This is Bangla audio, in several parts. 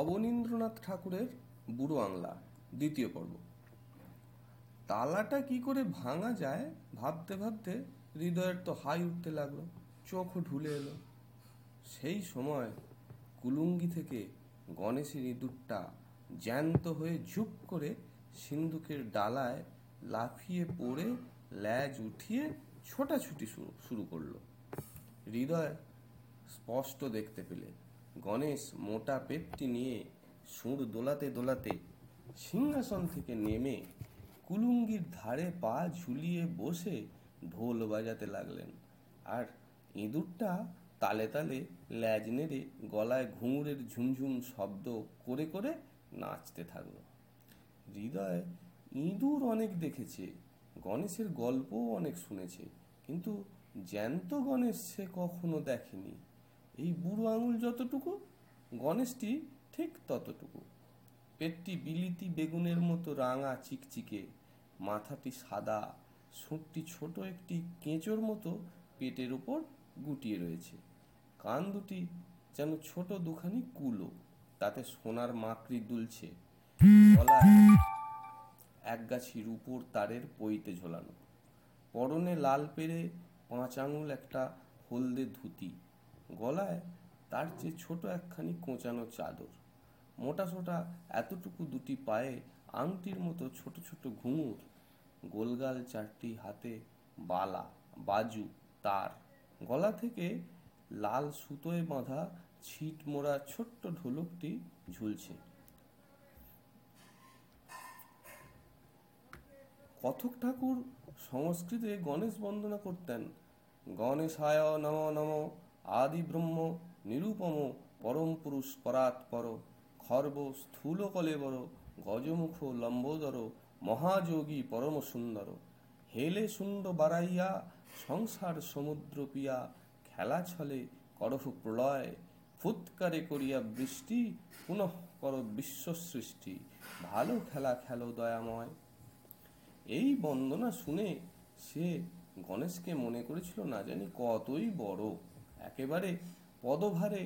অবনীন্দ্রনাথ ঠাকুরের বুড়ো আংলা, দ্বিতীয় পর্ব। তালাটা কি করে ভাঙা যায় ভাবতে ভাবতে হৃদয়ের তো হাই উঠতে লাগল, চোখও ঢুলে এলো। সেই সময় কুলুঙ্গি থেকে গণেশের ইঁদুরটা জ্যান্ত হয়ে ঝুপ করে সিন্ধুকের ডালায় লাফিয়ে পড়ে ল্যাজ উঠিয়ে ছোটাছুটি শুরু শুরু করল। হৃদয় স্পষ্ট দেখতে পেলে। গণেশ মোটা পেটটি নিয়ে সুর দোলাতে দোলাতে সিংহাসন থেকে নেমে কুলুঙ্গির ধারে পা ঝুলিয়ে বসে ঢোল বাজাতে লাগলেন। আর ইঁদুরটা তালে তালে ল্যাজ নেড়ে গলায় ঘুঙুরের ঝুমঝুম শব্দ করে করে নাচতে থাকল। হৃদয় ইঁদুর অনেক দেখেছে, গণেশের গল্পও অনেক শুনেছে, কিন্তু জ্যান্ত গণেশ সে কখনো দেখেনি। এই বুড়ো আঙুল যতটুকু, গণেশটি ঠিক ততটুকু। পেটটি বিলিতি বেগুনের মতো রাঙা চিকচিকে, মাথাটি সাদা সুঁটটি ছোট একটি কেঁচোর মতো পেটের উপর গুটিয়ে রয়েছে। কান দুটি যেন ছোট দুখানি কুলো, তাতে সোনার মাকড়ি দুলছে। এক গাছি রূপোর তারের পইতে ঝোলানো। পরনে লাল পেরে পাঁচ আঙুল একটা হলদে ধুতি। গলায় তার চেয়ে ছোট একখানি কোঁচানো চাদর। মোটা সোটা এতটুকু দুটি পায়ে আংটির মতো ছোট ছোট ঘুঙুর, গোলগাল চারটি হাতে বালা, বাজু, তার। গলা থেকে লাল সুতোয় বাঁধা ছিট মোড়া ছোট্ট ঢোলকটি ঝুলছে। কথক ঠাকুর সংস্কৃতে গণেশ বন্দনা করতেন। গণেশ গণেশায় নম নম আদি ব্রহ্ম নিরুপম পরম পুরুষ পরাৎপর খর্ব স্থূল কলেবর, গজমুখ লম্বোদর, মহাযোগী পরম সুন্দর হেলে শুণ্ড বাড়াইয়া সংসার সমুদ্র পিয়া, খেলা ছলে করহ প্রলয়, ফুৎকারে করিয়া বৃষ্টি, পুনঃ কর বিশ্ব সৃষ্টি ভালো খেলা খেলো দয়াময়। এই বন্দনা শুনে সে গণেশকে মনে করেছিল না জানি কতই বড়। একেবারে পদভারে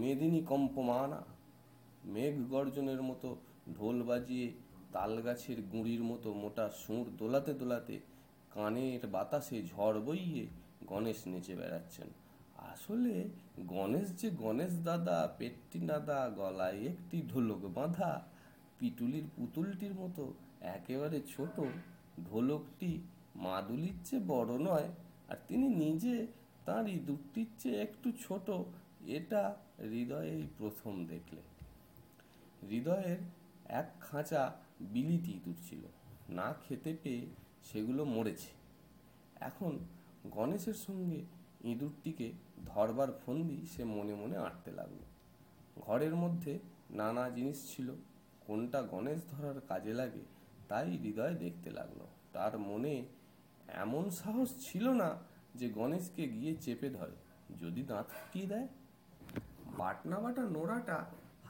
মেদিনী কম্পমানা। মেঘ গর্জনের মতো ঢোল বাজিয়ে তালগাছের গুঁড়ির মতো মোটা সুর দোলাতে দোলাতে কানের বাতাসে ঝড় বইয়ে গণেশ নেচে বেড়াচ্ছেন। আসলে গণেশ যে গণেশ দাদা, পেটটি নাদা, গলায় একটি ঢোলক বাঁধা, পিটুলির পুতুলটির মতো একেবারে ছোট, ঢোলকটি মাদুলির চেয়ে বড় নয়, আর তিনি নিজে তাঁর ইঁদুরটির চেয়ে একটু ছোট, এটা হৃদয়েই প্রথম দেখলে। হৃদয়ের এক খাঁচা বিলিতি ইঁদুর ছিল। না খেতে পেয়ে সেগুলো মরেছে। এখন গণেশের সঙ্গে ইঁদুরটিকে ধরবার ফন্দি সে মনে মনে আঁটতে লাগল। ঘরের মধ্যে নানা জিনিস ছিল, কোনটা গণেশ ধরার কাজে লাগে তাই হৃদয় দেখতে লাগল। তার মনে এমন সাহস ছিল না যে গণেশকে গিয়ে চেপে ধরে, যদি দাঁত ফুটিয়ে দেয়? বাটনা বাটা নোড়াটা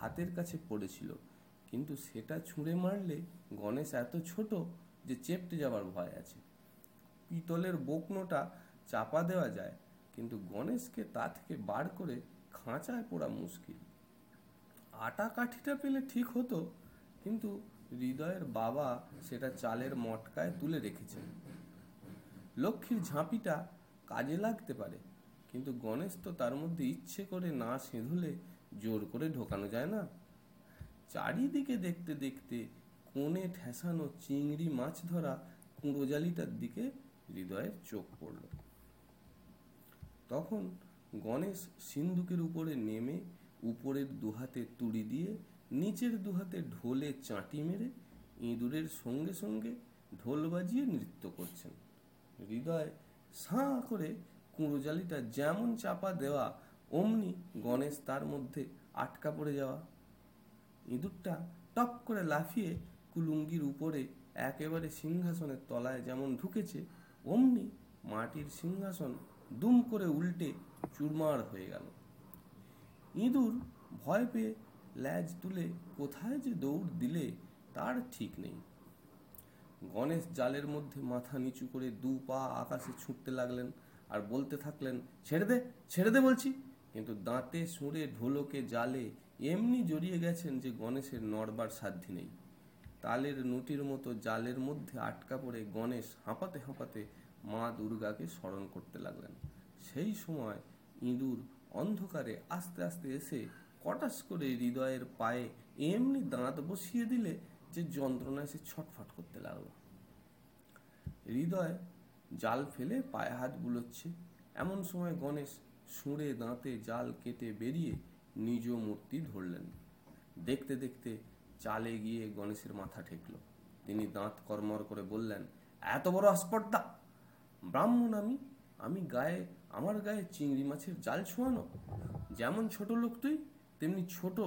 হাতের কাছে পড়েছিল, কিন্তু সেটা ছুঁড়ে মারলে গণেশ এত ছোট যে চেপটে যাবার ভয় আছে। পিতলের বকনোটা চাপা দেওয়া যায়, কিন্তু গণেশকে তা থেকে বার করে খাঁচায় পড়া মুশকিল। আটা কাঠিটা পেলে ঠিক হতো, কিন্তু হৃদয়ের বাবা সেটা চালের মটকায় তুলে রেখেছেন। লক্ষ্মীর ঝাঁপিটা কাজে লাগতে পারে। কিন্তু গণেশ তো তার মধ্যে ইচ্ছে করে না সেঁধুলে জোর করে ঢোকানো যায় না। চারিদিকে দেখতে দেখতে কোণে ঠেসানো চিংড়ি মাছ ধরা কুঁড়োজালিটার দিকে হৃদয়ের চোখ পড়ল। তখন গণেশ সিন্ধুকের উপরে নেমে উপরের দুহাতে তুড়ি দিয়ে নিচের দুহাতে ঢোলে চাঁটি মেরে ইঁদুরের সঙ্গে সঙ্গে ঢোল বাজিয়ে নৃত্য করছেন। হৃদয় সাঁ করে কুঁড়োজালিটা যেমন চাপা দেওয়া, অমনি গণেশ তার মধ্যে আটকা পড়ে যাওয়া। ইঁদুরটা টপ করে লাফিয়ে কুলুঙ্গির উপরে একেবারে সিংহাসনের তলায় যেমন ঢুকেছে, অমনি মাটির সিংহাসন দুম করে উল্টে চুরমার হয়ে গেল। ইঁদুর ভয় পেয়ে ল্যাজ তুলে কোথায় যে দৌড় দিলে তার ঠিক নেই। গণেশ জালের মধ্যে মাথা নিচু করে দু পা আকাশে ছুটতে লাগলেন আর বলতে থাকলেন, ছেড়ে দে ছেড়ে দে বলছি। কিন্তু দাঁতে সুঁড়ে ঢোলকে জালে এমনি জড়িয়ে গেছেন যে গণেশের নড়বার সাধ্যি নেই। তালের নুটির মতো জালের মধ্যে আটকা পড়ে গণেশ হাঁপাতে হাঁপাতে মা দুর্গাকে স্মরণ করতে লাগলেন। সেই সময় ইঁদুর অন্ধকারে আস্তে আস্তে এসে কটাস করে হৃদয়ের পায়ে এমনি দাঁত বসিয়ে দিলে যে যন্ত্রণা এসে ছটফট করতে লাগল। হৃদয় জাল ফেলে পায়ে হাত বুলোচ্ছে। এমন সময় গণেশ সুঁড়ে দাঁতে জাল কেটে বেরিয়ে নিজ মূর্তি ধরলেন। দেখতে দেখতে চালে গিয়ে গণেশের মাথা ঠেকল। তিনি দাঁত কর্মর করে বললেন, এত বড় আস্পর্ধা! ব্রাহ্মণ আমি আমি গায়ে, আমার গায়ে চিংড়ি মাছের জাল ছোঁয়ানো? যেমন ছোট লোক তুই, তেমনি ছোট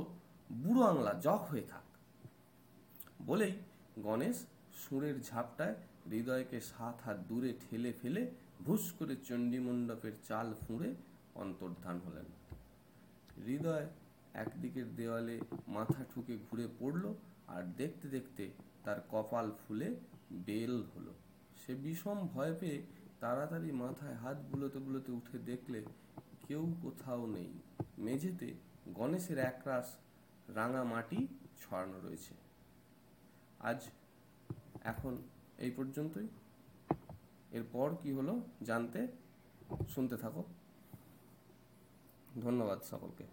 বুড়ো আংলা জক হয়ে থাক। বলেই গণেশ সুরের ঝাপটায় হৃদয়কে সাত হাত দূরে ঠেলে ফেলে ভুস করে চণ্ডীমণ্ডপের চাল ফুঁড়ে অন্তর্ধান হলেন। হৃদয় একদিকের দেওয়ালে মাথা ঠুকে ঘুরে পড়ল আর দেখতে দেখতে তার কপাল ফুলে বেল হলো। সে বিষম ভয় পেয়ে তাড়াতাড়ি মাথায় হাত বুলোতে বুলোতে উঠে দেখলে কেউ কোথাও নেই। মেঝেতে গণেশের একরাশ রাঙা মাটি ছড়ানো রয়েছে। আজ এখন এই পর্যন্তই। এরপর কি হলো জানতে শুনতে থাকো। ধন্যবাদ সকলকে।